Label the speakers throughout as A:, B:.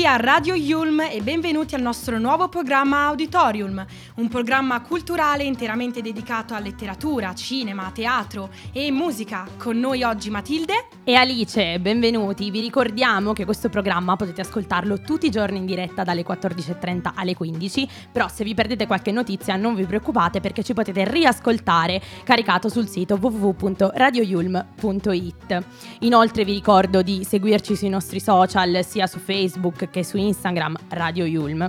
A: Tutti a Radio Yulm e benvenuti al nostro nuovo programma Auditorium, un programma culturale interamente dedicato a letteratura, cinema, teatro e musica. Con noi oggi Matilde
B: e Alice, benvenuti. Vi ricordiamo che questo programma potete ascoltarlo tutti i giorni in diretta dalle 14.30 alle 15, però se vi perdete qualche notizia non vi preoccupate perché ci potete riascoltare caricato sul sito www.radioyulm.it. Inoltre vi ricordo di seguirci sui nostri social sia su Facebook che su Instagram Radio Yulm.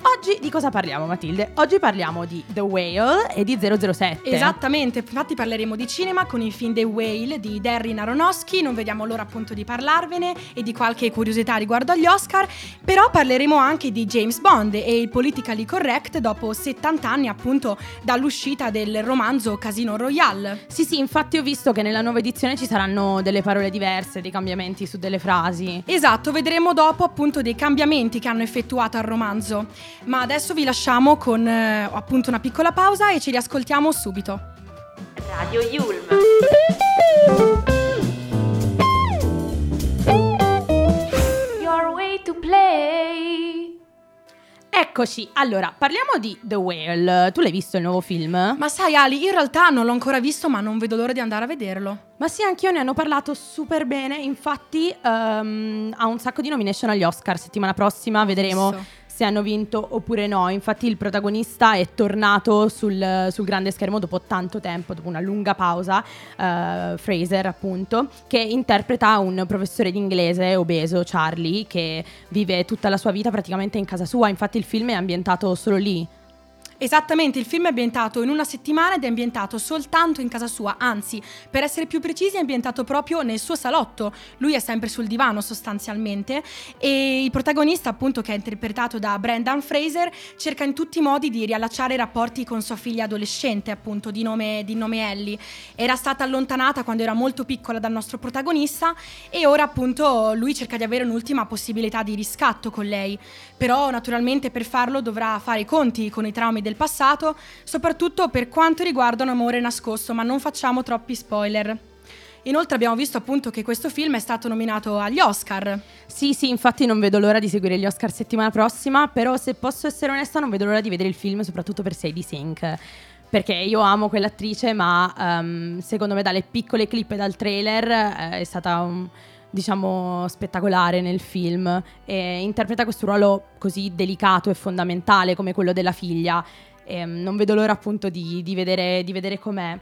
B: Oggi di cosa parliamo Matilde? Oggi parliamo di The Whale e di 007.
A: Esattamente, infatti parleremo di cinema con il film The Whale di Darren Aronofsky, non vediamo l'ora appunto di parlarvene e di qualche curiosità riguardo agli Oscar, però parleremo anche di James Bond e il politically correct dopo 70 anni appunto dall'uscita del romanzo Casino Royale.
B: Sì sì, infatti ho visto che nella nuova edizione ci saranno delle parole diverse, dei cambiamenti su delle frasi.
A: Esatto, vedremo dopo appunto dei cambiamenti che hanno effettuato al romanzo. Ma adesso vi lasciamo con eh, appunto una piccola pausa e ci riascoltiamo subito.
B: Radio Yulm. Your way to play. Eccoci, allora parliamo di The Whale. Tu l'hai visto il nuovo film?
A: Ma sai Ali, in realtà non l'ho ancora visto, ma non vedo l'ora di andare a vederlo.
B: Ma sì, anch'io ne hanno parlato super bene. Infatti, um, ha un sacco di nomination agli Oscar. Settimana prossima vedremo. Visto se hanno vinto oppure no. Infatti il protagonista è tornato sul, sul grande schermo dopo tanto tempo, dopo una lunga pausa, uh, Fraser appunto, che interpreta un professore di inglese obeso, Charlie, che vive tutta la sua vita praticamente in casa sua. Infatti il film è ambientato solo lì.
A: Esattamente, il film è ambientato in una settimana ed è ambientato soltanto in casa sua, anzi, per essere più precisi, è ambientato proprio nel suo salotto. Lui è sempre sul divano sostanzialmente e il protagonista, appunto, che è interpretato da Brendan Fraser, cerca in tutti i modi di riallacciare i rapporti con sua figlia adolescente, appunto, di nome, di nome Ellie. Era stata allontanata quando era molto piccola dal nostro protagonista e ora, appunto, lui cerca di avere un'ultima possibilità di riscatto con lei. Però, naturalmente, per farlo dovrà fare i conti con i traumi del passato, soprattutto per quanto riguarda un amore nascosto, ma non facciamo troppi spoiler. Inoltre abbiamo visto appunto che questo film è stato nominato agli Oscar.
B: Sì, sì, infatti non vedo l'ora di seguire gli Oscar settimana prossima, però se posso essere onesta non vedo l'ora di vedere il film, soprattutto per Sadie Sink. Perché io amo quell'attrice, ma um, secondo me dalle piccole clip e dal trailer eh, è stata un, diciamo spettacolare nel film e interpreta questo ruolo così delicato e fondamentale come quello della figlia. E, um, non vedo l'ora appunto di, di, vedere, di vedere com'è.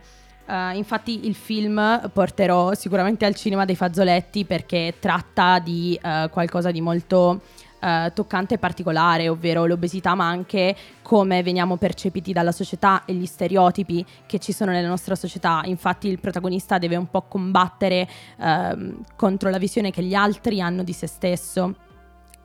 B: Uh, infatti il film porterò sicuramente al cinema dei fazzoletti perché tratta di uh, qualcosa di molto uh, toccante e particolare, ovvero l'obesità, ma anche come veniamo percepiti dalla società e gli stereotipi che ci sono nella nostra società. Infatti il protagonista deve un po' combattere uh, contro la visione che gli altri hanno di se stesso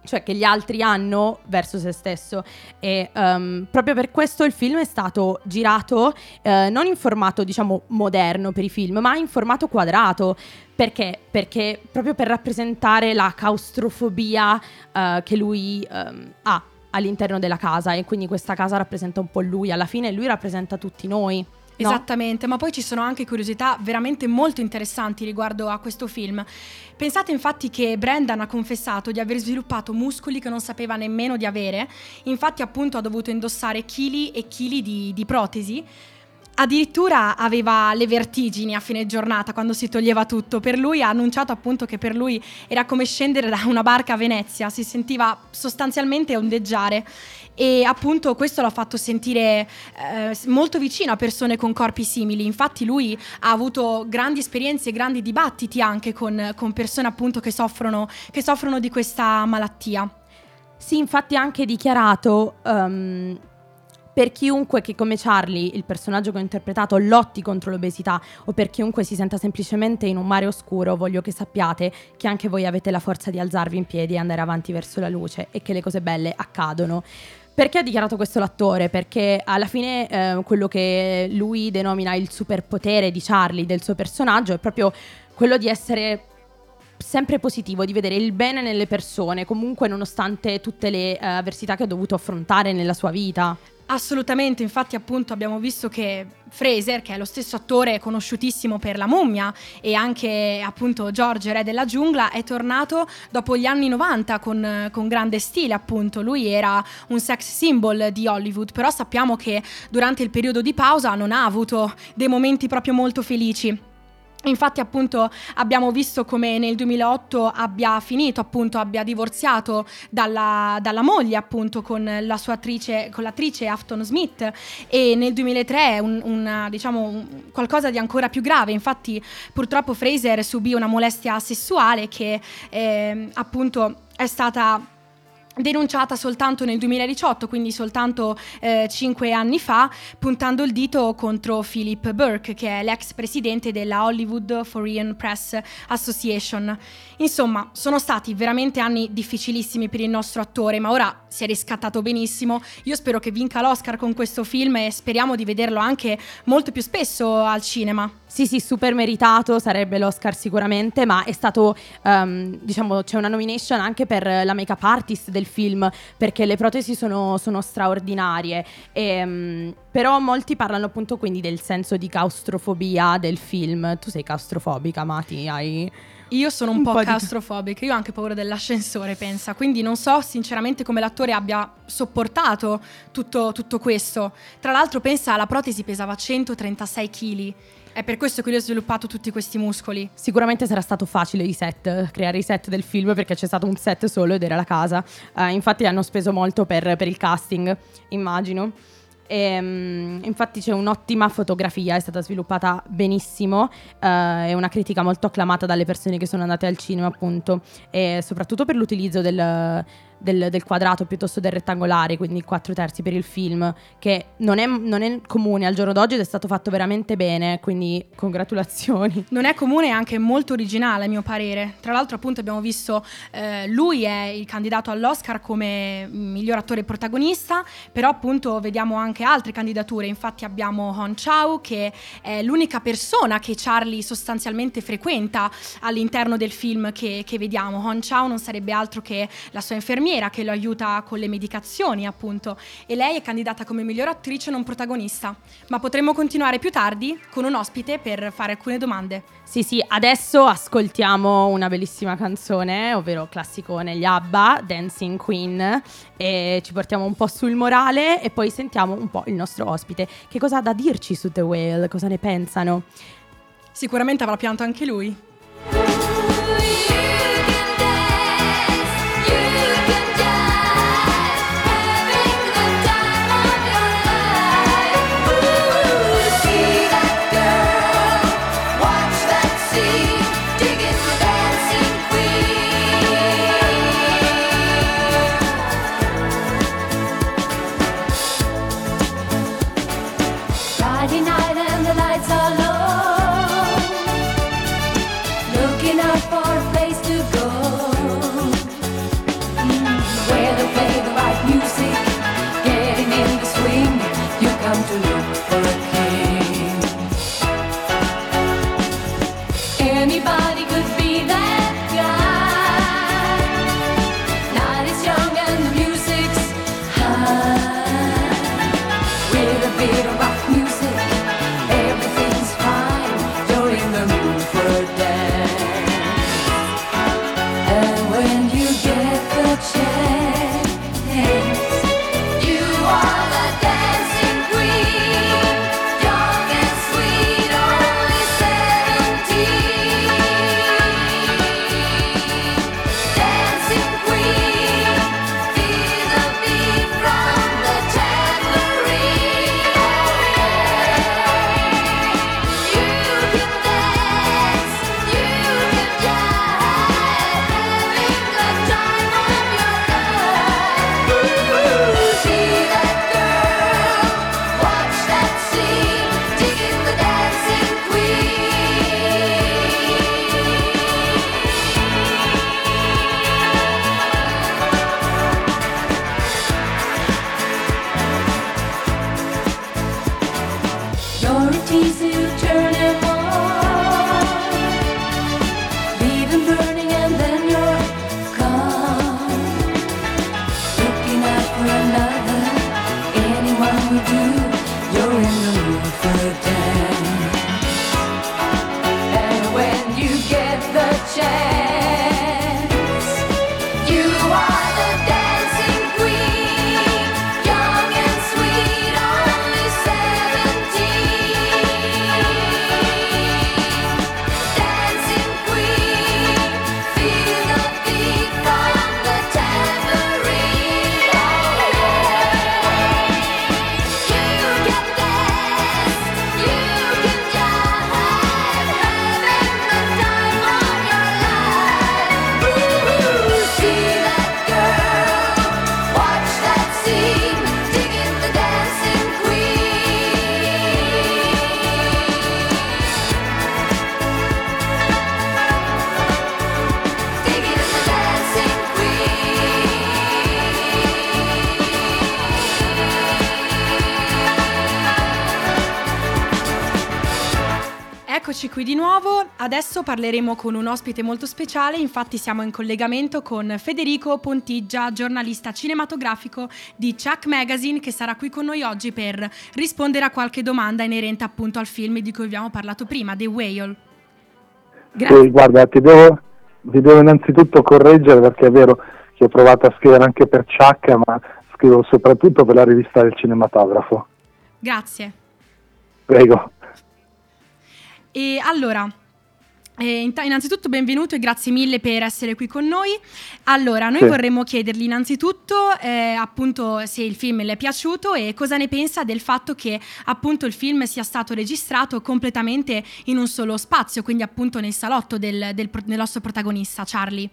B: cioè che gli altri hanno verso se stesso e um, proprio per questo il film è stato girato uh, non in formato diciamo moderno per i film ma in formato quadrato perché? Perché proprio per rappresentare la claustrofobia uh, che lui um, ha all'interno della casa e quindi questa casa rappresenta un po' lui alla fine lui rappresenta tutti noi
A: No? Esattamente, ma poi ci sono anche curiosità veramente molto interessanti riguardo a questo film. Pensate infatti che Brendan ha confessato di aver sviluppato muscoli che non sapeva nemmeno di avere, infatti appunto ha dovuto indossare chili e chili di, di protesi Addirittura aveva le vertigini a fine giornata quando si toglieva tutto. Per lui ha annunciato appunto che per lui era come scendere da una barca a Venezia, si sentiva sostanzialmente ondeggiare e appunto questo l'ha fatto sentire eh, molto vicino a persone con corpi simili. Infatti lui ha avuto grandi esperienze e grandi dibattiti anche con, con persone appunto che soffrono, che soffrono, di questa malattia.
B: Sì, infatti ha anche dichiarato um, per chiunque che come Charlie, il personaggio che ho interpretato, lotti contro l'obesità o per chiunque si senta semplicemente in un mare oscuro, voglio che sappiate che anche voi avete la forza di alzarvi in piedi e andare avanti verso la luce e che le cose belle accadono. Perché ha dichiarato questo l'attore? Perché alla fine eh, quello che lui denomina il superpotere di Charlie, del suo personaggio, è proprio quello di essere sempre positivo, di vedere il bene nelle persone, comunque nonostante tutte le uh, avversità che ha dovuto affrontare nella sua vita.
A: Assolutamente, infatti appunto abbiamo visto che Fraser, che è lo stesso attore conosciutissimo per La mummia e anche appunto George, re della giungla, è tornato dopo gli anni 90 con, con grande stile appunto. Lui era un sex symbol di Hollywood, però sappiamo che durante il periodo di pausa non ha avuto dei momenti proprio molto felici Infatti appunto abbiamo visto come nel 2008 abbia finito, appunto abbia divorziato dalla, dalla moglie appunto con la sua attrice, con l'attrice Afton Smith. E nel 2003 un, una, diciamo un, qualcosa di ancora più grave, infatti purtroppo Fraser subì una molestia sessuale che eh, appunto è stata denunciata soltanto nel 2018, quindi soltanto eh, cinque anni fa, puntando il dito contro Philip Burke, che è l'ex presidente della Hollywood Foreign Press Association. Insomma, sono stati veramente anni difficilissimi per il nostro attore, ma ora si è riscattato benissimo. Io spero che vinca l'Oscar con questo film e speriamo di vederlo anche molto più spesso al cinema.
B: Sì, sì, super meritato, sarebbe l'Oscar sicuramente, ma è stato, um, diciamo, c'è una nomination anche per la make-up artist del film, perché le protesi sono, sono straordinarie. E, um, però molti parlano appunto quindi del senso di claustrofobia del film. Tu sei claustrofobica, Mati? Hai...
A: Io sono un, un po', po claustrofobica, io ho anche paura dell'ascensore, pensa, quindi non so sinceramente come l'attore abbia sopportato tutto, tutto questo. Tra l'altro pensa, la protesi pesava 136 kg. È per questo che lui ha sviluppato tutti questi muscoli.
B: Sicuramente sarà stato facile i set, creare i set del film perché c'è stato un set solo ed era la casa. Uh, infatti hanno speso molto per, per il casting, immagino. E, um, infatti c'è un'ottima fotografia, è stata sviluppata benissimo, uh, è una critica molto acclamata dalle persone che sono andate al cinema appunto, e soprattutto per l'utilizzo del del, del, quadrato piuttosto del rettangolare, quindi 4 terzi per il film, che non è, non è, comune al giorno d'oggi ed è stato fatto veramente bene, quindi congratulazioni.
A: Non è comune e anche molto originale a mio parere. Tra l'altro appunto abbiamo visto, eh, lui è il candidato all'Oscar come miglior attore protagonista, però appunto vediamo anche altre candidature, infatti abbiamo Hon Chao che è l'unica persona che Charlie sostanzialmente frequenta all'interno del film che, che vediamo. Hon Chao non sarebbe altro che la sua infermiera infermiera che lo aiuta con le medicazioni, appunto, e lei è candidata come miglior attrice non protagonista. Ma potremmo continuare più tardi con un ospite per fare alcune domande.
B: Sì, sì, adesso ascoltiamo una bellissima canzone, ovvero classico negli ABBA, Dancing Queen, e ci portiamo un po' sul morale e poi sentiamo un po' il nostro ospite. Che cosa ha da dirci su The Whale? Cosa ne pensano?
A: Sicuramente avrà pianto anche lui. Adesso parleremo con un ospite molto speciale, infatti siamo in collegamento con Federico Pontiggia, giornalista cinematografico di Chuck Magazine che sarà qui con noi oggi per rispondere a qualche domanda inerente appunto al film di cui abbiamo parlato prima, The Whale.
C: Grazie. Sì, guarda, ti devo, ti devo innanzitutto correggere perché è vero che ho provato a scrivere anche per Chuck, ma scrivo soprattutto per la rivista del cinematografo.
A: Grazie.
C: Prego.
A: E allora, eh, innanzitutto benvenuto e grazie mille per essere qui con noi. Allora, noi sì. vorremmo chiedergli innanzitutto eh, appunto se il film le è piaciuto e cosa ne pensa del fatto che appunto il film sia stato registrato completamente in un solo spazio, quindi appunto nel salotto del, del, del nostro protagonista, Charlie.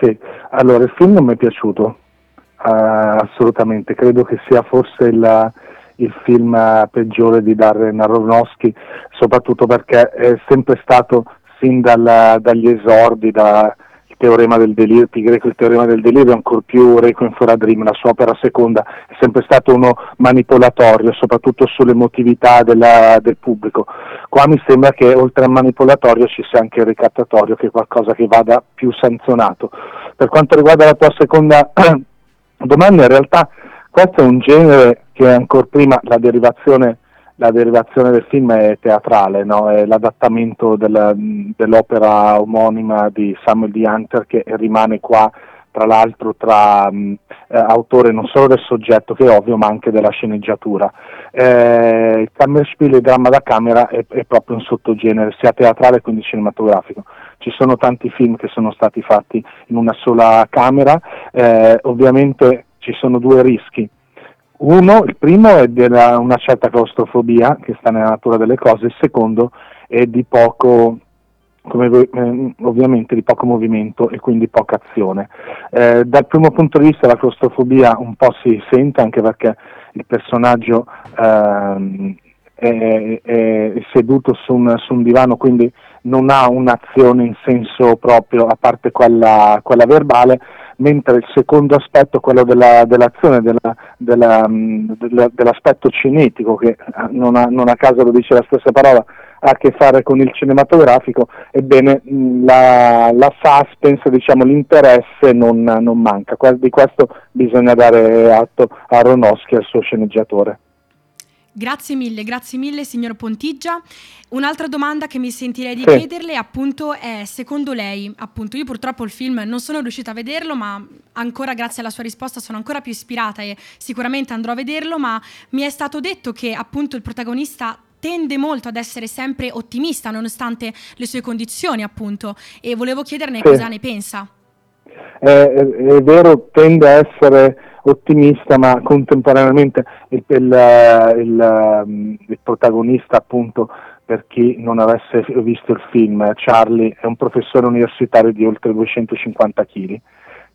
C: Sì, allora il film mi è piaciuto, uh, assolutamente, credo che sia forse il il film peggiore di Darren Aronofsky, soprattutto perché è sempre stato sin dal, dagli esordi, da il teorema del delirio, ti greco il teorema del delirio, ancora più Requiem for a Dream, la sua opera seconda, è sempre stato uno manipolatorio, soprattutto sull'emotività della, del pubblico. Qua mi sembra che oltre al manipolatorio ci sia anche il ricattatorio, che è qualcosa che vada più sanzionato. Per quanto riguarda la tua seconda domanda, in realtà questo è un genere che ancora prima la derivazione, la derivazione del film è teatrale, no? è l'adattamento della, dell'opera omonima di Samuel D. Hunter che rimane qua tra l'altro tra mh, eh, autore non solo del soggetto che è ovvio ma anche della sceneggiatura. Eh, il Kammerspiel, il dramma da camera è, è, proprio un sottogenere sia teatrale quindi cinematografico. Ci sono tanti film che sono stati fatti in una sola camera, eh, ovviamente ci sono due rischi. Uno, il primo è di una certa claustrofobia che sta nella natura delle cose, il secondo è di poco, come, eh, ovviamente di poco movimento e quindi poca azione. Eh, dal primo punto di vista la claustrofobia un po' si sente anche perché il personaggio ehm, è, è, seduto su un, su un, divano, quindi non ha un'azione in senso proprio, a parte quella, quella verbale, mentre il secondo aspetto, quello della, dell'azione, della, della, della, dell'aspetto cinetico, che non a, non a caso lo dice la stessa parola, ha a che fare con il cinematografico, ebbene la, la suspense, diciamo, l'interesse non, non manca. Di questo bisogna dare atto a Ronoschi e al suo sceneggiatore.
A: Grazie mille, grazie mille signor Pontiggia. Un'altra domanda che mi sentirei di sì. chiederle appunto è, secondo lei, appunto io purtroppo il film non sono riuscita a vederlo, ma ancora grazie alla sua risposta sono ancora più ispirata e sicuramente andrò a vederlo, ma mi è stato detto che appunto il protagonista tende molto ad essere sempre ottimista nonostante le sue condizioni appunto e volevo chiederne sì. cosa ne pensa.
C: È, è, vero, tende a essere ottimista, ma contemporaneamente il, il, il, il, protagonista, appunto, per chi non avesse visto il film, Charlie è un professore universitario di oltre 250 kg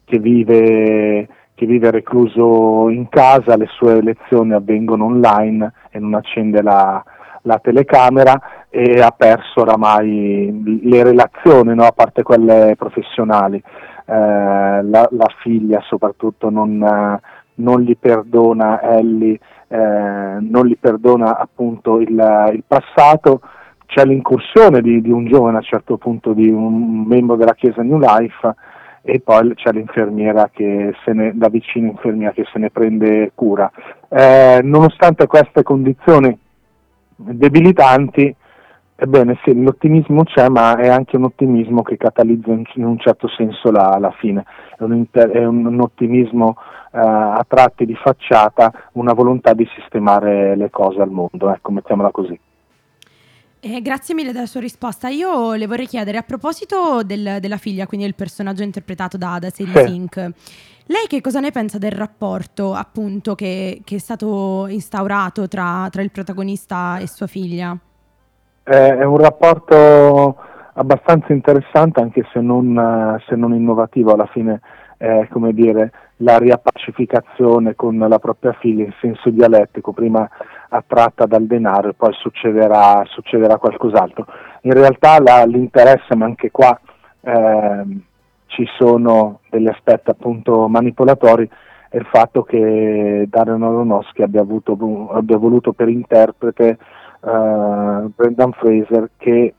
C: che vive, che vive recluso in casa, le sue lezioni avvengono online e non accende la, la telecamera e ha perso oramai le relazioni, no? a parte quelle professionali. Eh, la, la, figlia soprattutto non, non, gli perdona Ellie eh, non gli perdona appunto il, il passato, c'è l'incursione di, di, un giovane a un certo punto, di un membro della Chiesa New Life e poi c'è l'infermiera che se ne, da vicino infermiera che se ne prende cura. Eh, nonostante queste condizioni debilitanti, ebbene sì, l'ottimismo c'è, ma è anche un ottimismo che catalizza in, un certo senso la, la fine, è un, inter, è un, un ottimismo eh, a tratti di facciata, una volontà di sistemare le cose al mondo, ecco, mettiamola così.
B: Eh, grazie mille della sua risposta. Io le vorrei chiedere a proposito del, della figlia, quindi il personaggio interpretato da, da Sadie sì. Sink. Lei che cosa ne pensa del rapporto appunto che, che è stato instaurato tra, tra, il protagonista e sua figlia?
C: Eh, è un rapporto abbastanza interessante anche se non, se non innovativo alla fine, eh, come dire, la riappacificazione con la propria figlia in senso dialettico, prima attratta dal denaro e poi succederà, succederà qualcos'altro. In realtà la, l'interesse, ma anche qua eh, ci sono degli aspetti appunto manipolatori, è il fatto che Darren Aronofsky abbia, avuto, abbia voluto per interprete eh, Brendan Fraser che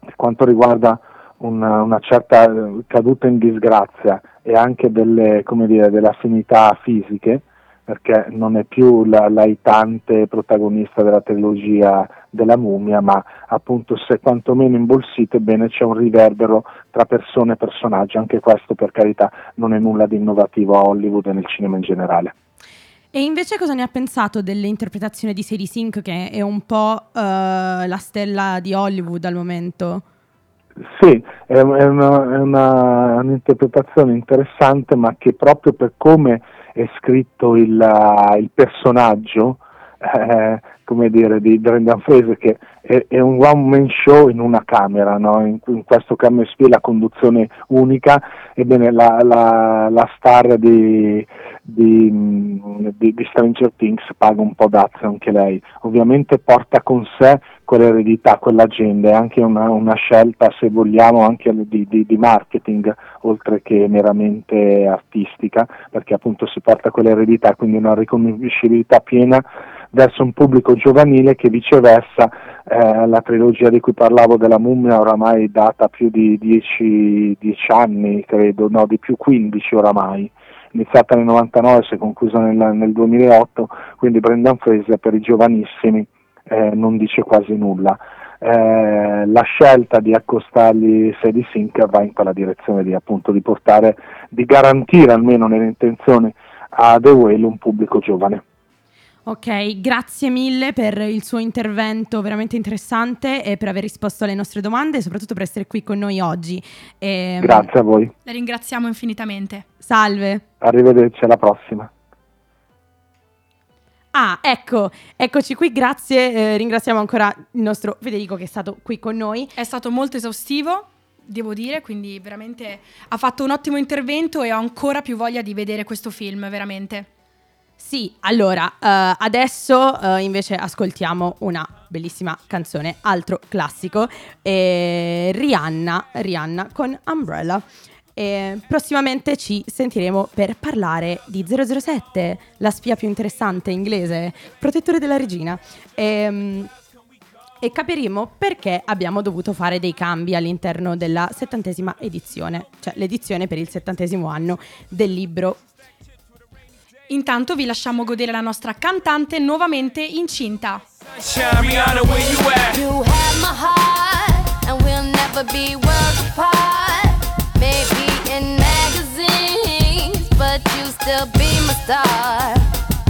C: per quanto riguarda una, una, certa caduta in disgrazia e anche delle, dire, delle affinità fisiche, perché non è più la laitante protagonista della trilogia della mummia, ma appunto se quantomeno imbolsito, ebbene c'è un riverbero tra persone e personaggi, anche questo per carità non è nulla di innovativo a Hollywood e nel cinema in generale.
B: E invece cosa ne ha pensato dell'interpretazione di Sadie Sink, che è un po' uh, la stella di Hollywood al momento?
C: Sì, è, una, è una, un'interpretazione interessante, ma che proprio per come è scritto il, il personaggio, eh, come dire, di Brendan Fraser, che è, è un one man show in una camera, no? in, in, questo camera spie la conduzione unica, ebbene la, la, la star di, di, di, di, Stranger Things paga un po' dazio anche lei, ovviamente porta con sé quell'eredità, quell'agenda, è anche una, una scelta se vogliamo anche di, di, marketing oltre che meramente artistica, perché appunto si porta quell'eredità, quindi una riconoscibilità piena verso un pubblico giovanile che viceversa eh, la trilogia di cui parlavo della mummia oramai data più di 10 anni, credo, no, di più 15 oramai iniziata nel 99 si è conclusa nel, nel 2008, quindi Brendan Fraser per i giovanissimi eh, non dice quasi nulla. Eh, la scelta di accostargli Sadie Sink va in quella direzione di, appunto, di portare, di garantire almeno nelle intenzioni a The Whale un pubblico giovane.
B: Ok, grazie mille per il suo intervento veramente interessante e per aver risposto alle nostre domande e soprattutto per essere qui con noi oggi.
C: E... Ehm, grazie a voi.
D: La ringraziamo infinitamente.
B: Salve.
C: Arrivederci alla prossima.
B: Ah, ecco, eccoci qui, grazie, eh, ringraziamo ancora il nostro Federico che è stato qui con noi.
D: È stato molto esaustivo, devo dire, quindi veramente ha fatto un ottimo intervento e ho ancora più voglia di vedere questo film, veramente.
B: Sì, allora, uh, adesso uh, invece ascoltiamo una bellissima canzone, altro classico, eh, Rihanna, Rihanna con Umbrella. E prossimamente ci sentiremo per parlare di 007, la spia più interessante inglese, protettore della regina. E, um, e capiremo perché abbiamo dovuto fare dei cambi all'interno della settantesima edizione, cioè l'edizione per il settantesimo anno del libro
D: Intanto vi lasciamo godere la nostra cantante nuovamente incinta.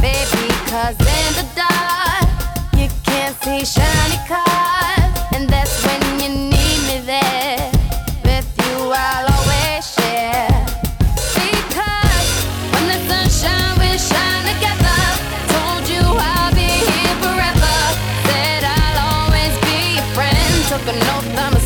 D: Baby, cause in the dark, you can't see shiny cars. But no time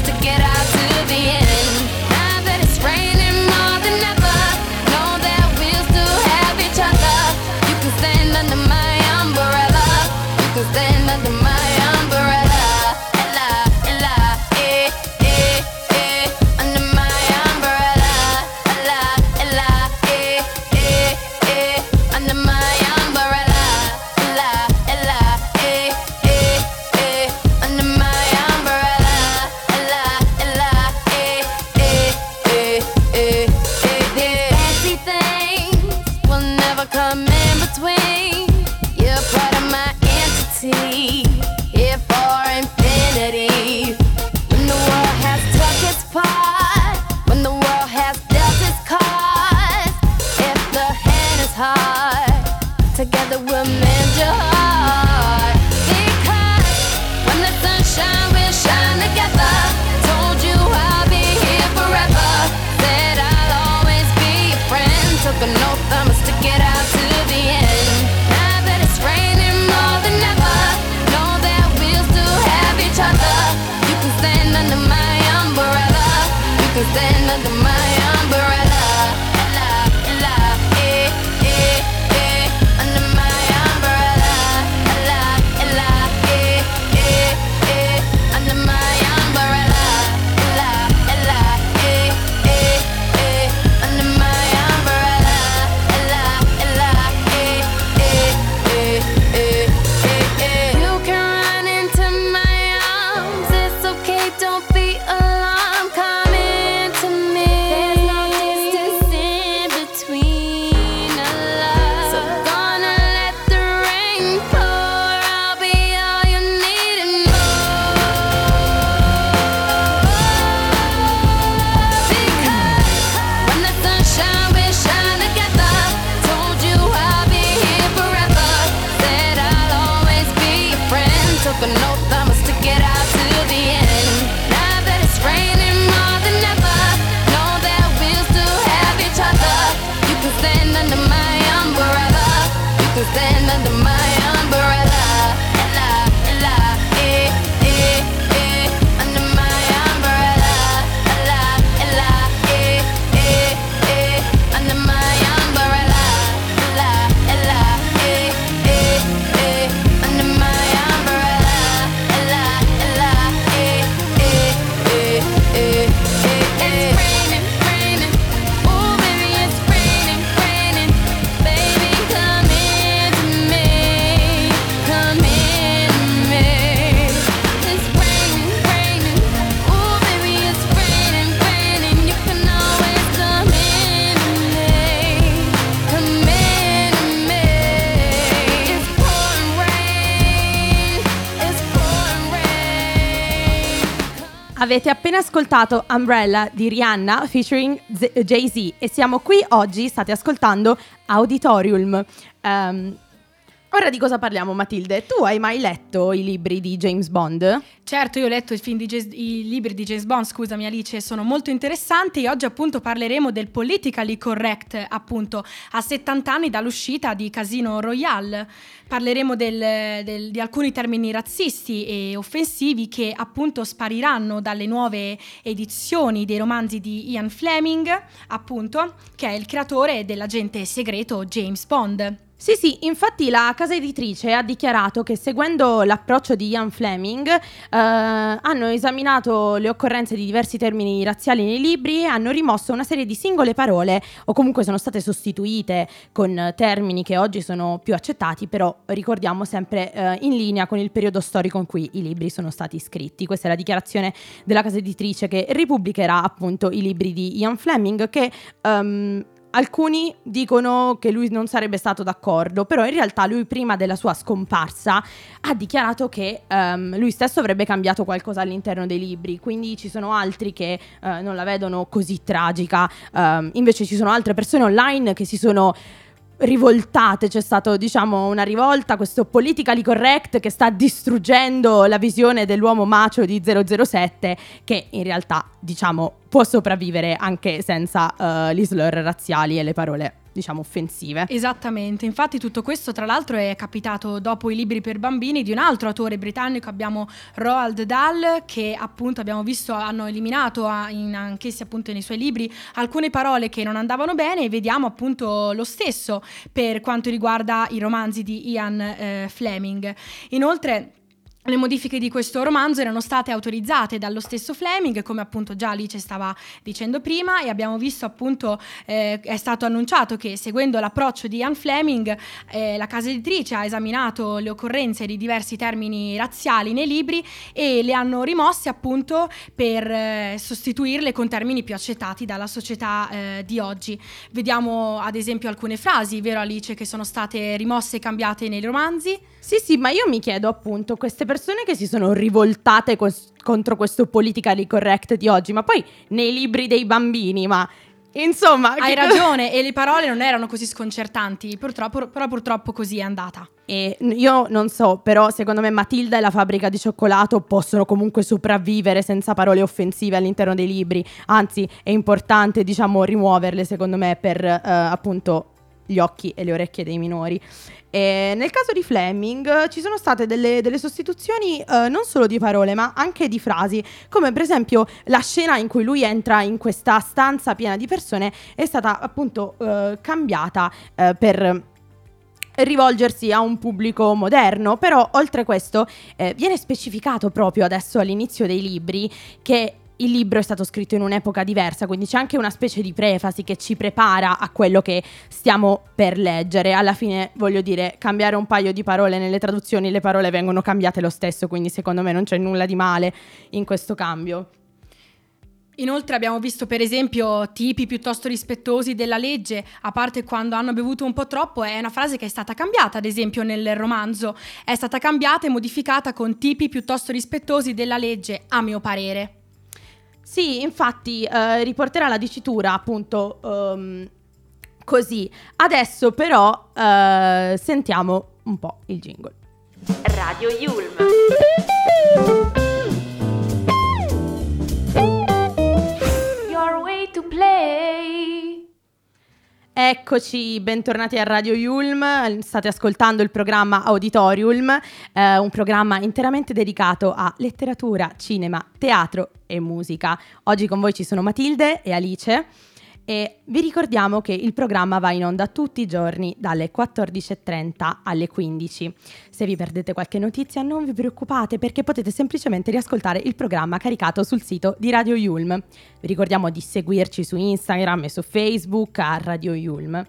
D: together we'll mend your heart.
B: Avete appena ascoltato Umbrella di Rihanna featuring Z- Jay-Z e siamo qui oggi, state ascoltando Auditorium. Ehm, ora di cosa parliamo Matilde? Tu hai mai letto i libri di James Bond?
A: Certo, io ho letto James- i libri di James Bond, scusami Alice, sono molto interessanti e oggi appunto parleremo del politically correct, appunto, a 70 anni dall'uscita di Casino Royale. Parleremo del- del- di alcuni termini razzisti e offensivi che appunto spariranno dalle nuove edizioni dei romanzi di Ian Fleming, appunto, che è il creatore dell'agente segreto James Bond.
B: Sì, sì, infatti la casa editrice ha dichiarato che seguendo l'approccio di Ian Fleming eh, hanno esaminato le occorrenze di diversi termini razziali nei libri e hanno rimosso una serie di singole parole o comunque sono state sostituite con termini che oggi sono più accettati, però ricordiamo sempre eh, in linea con il periodo storico in cui i libri sono stati scritti. Questa è la dichiarazione della casa editrice che ripubblicherà appunto i libri di Ian Fleming che... ehm, Alcuni dicono che lui non sarebbe stato d'accordo, però in realtà lui prima della sua scomparsa ha dichiarato che ehm, lui stesso avrebbe cambiato qualcosa all'interno dei libri, quindi ci sono altri che eh, non la vedono così tragica, ehm, invece ci sono altre persone online che si sono rivoltate, c'è stata diciamo una rivolta, questo politically correct che sta distruggendo la visione dell'uomo macio di 007 che in realtà diciamo può sopravvivere anche senza eh, gli slur razziali e le parole diciamo offensive.
A: Esattamente, infatti tutto questo tra l'altro è capitato dopo i libri per bambini di un altro autore britannico, abbiamo Roald Dahl che appunto abbiamo visto hanno eliminato in- anch'essi appunto nei suoi libri alcune parole che non andavano bene e vediamo appunto lo stesso per quanto riguarda i romanzi di Ian eh, Fleming. Inoltre le modifiche di questo romanzo erano state autorizzate dallo stesso Fleming, come appunto già Alice stava dicendo prima, e abbiamo visto appunto eh, è stato annunciato che seguendo l'approccio di Ian Fleming, eh, la casa editrice ha esaminato le occorrenze di diversi termini razziali nei libri e le hanno rimosse appunto per eh, sostituirle con termini più accettati dalla società eh, di oggi. Vediamo ad esempio alcune frasi, vero Alice, che sono state rimosse e cambiate nei romanzi?
B: Sì, sì, ma io mi chiedo appunto, queste che si sono rivoltate cos- contro questo politically correct di oggi, ma poi nei libri dei bambini, ma insomma...
A: Hai ragione, e le parole non erano così sconcertanti, purtroppo, però purtroppo così è andata.
B: E io non so, però secondo me Matilda e la fabbrica di cioccolato possono comunque sopravvivere senza parole offensive all'interno dei libri. Anzi, è importante, diciamo, rimuoverle, secondo me, per eh, appunto gli occhi e le orecchie dei minori. E nel caso di Fleming ci sono state delle, delle sostituzioni eh, non solo di parole ma anche di frasi, come per esempio la scena in cui lui entra in questa stanza piena di persone è stata appunto eh, cambiata eh, per rivolgersi a un pubblico moderno, però oltre questo eh, viene specificato proprio adesso all'inizio dei libri che il libro è stato scritto in un'epoca diversa, quindi c'è anche una specie di prefasi che ci prepara a quello che stiamo per leggere. Alla fine, voglio dire, cambiare un paio di parole nelle traduzioni, le parole vengono cambiate lo stesso, quindi secondo me non c'è nulla di male in questo cambio.
A: Inoltre abbiamo visto per esempio tipi piuttosto rispettosi della legge, a parte quando hanno bevuto un po' troppo, è una frase che è stata cambiata ad esempio nel romanzo, è stata cambiata e modificata con tipi piuttosto rispettosi della legge, a mio parere.
B: Sì, infatti eh, riporterà la dicitura appunto ehm, così. Adesso però eh, sentiamo un po' il jingle.
E: Radio Yulm. Your way to play.
B: Eccoci, bentornati a Radio Yulm, state ascoltando il programma Auditorium, eh, un programma interamente dedicato a letteratura, cinema, teatro e musica. Oggi con voi ci sono Matilde e Alice e vi ricordiamo che il programma va in onda tutti i giorni dalle 14.30 alle 15. Se vi perdete qualche notizia non vi preoccupate perché potete semplicemente riascoltare il programma caricato sul sito di Radio Yulm. Vi ricordiamo di seguirci su Instagram e su Facebook a Radio Yulm.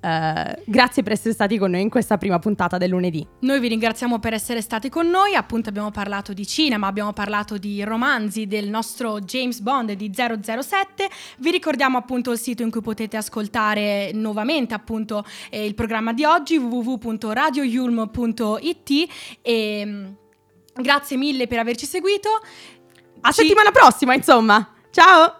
B: Eh, grazie per essere stati con noi in questa prima puntata del lunedì.
A: Noi vi ringraziamo per essere stati con noi, appunto abbiamo parlato di cinema, abbiamo parlato di romanzi del nostro James Bond di 007, vi ricordiamo appunto il sito in cui potete ascoltare nuovamente appunto eh, il programma di oggi www.radioyulm.it e mm, grazie mille per averci seguito.
B: A
A: Ci-
B: settimana prossima, insomma. Ciao!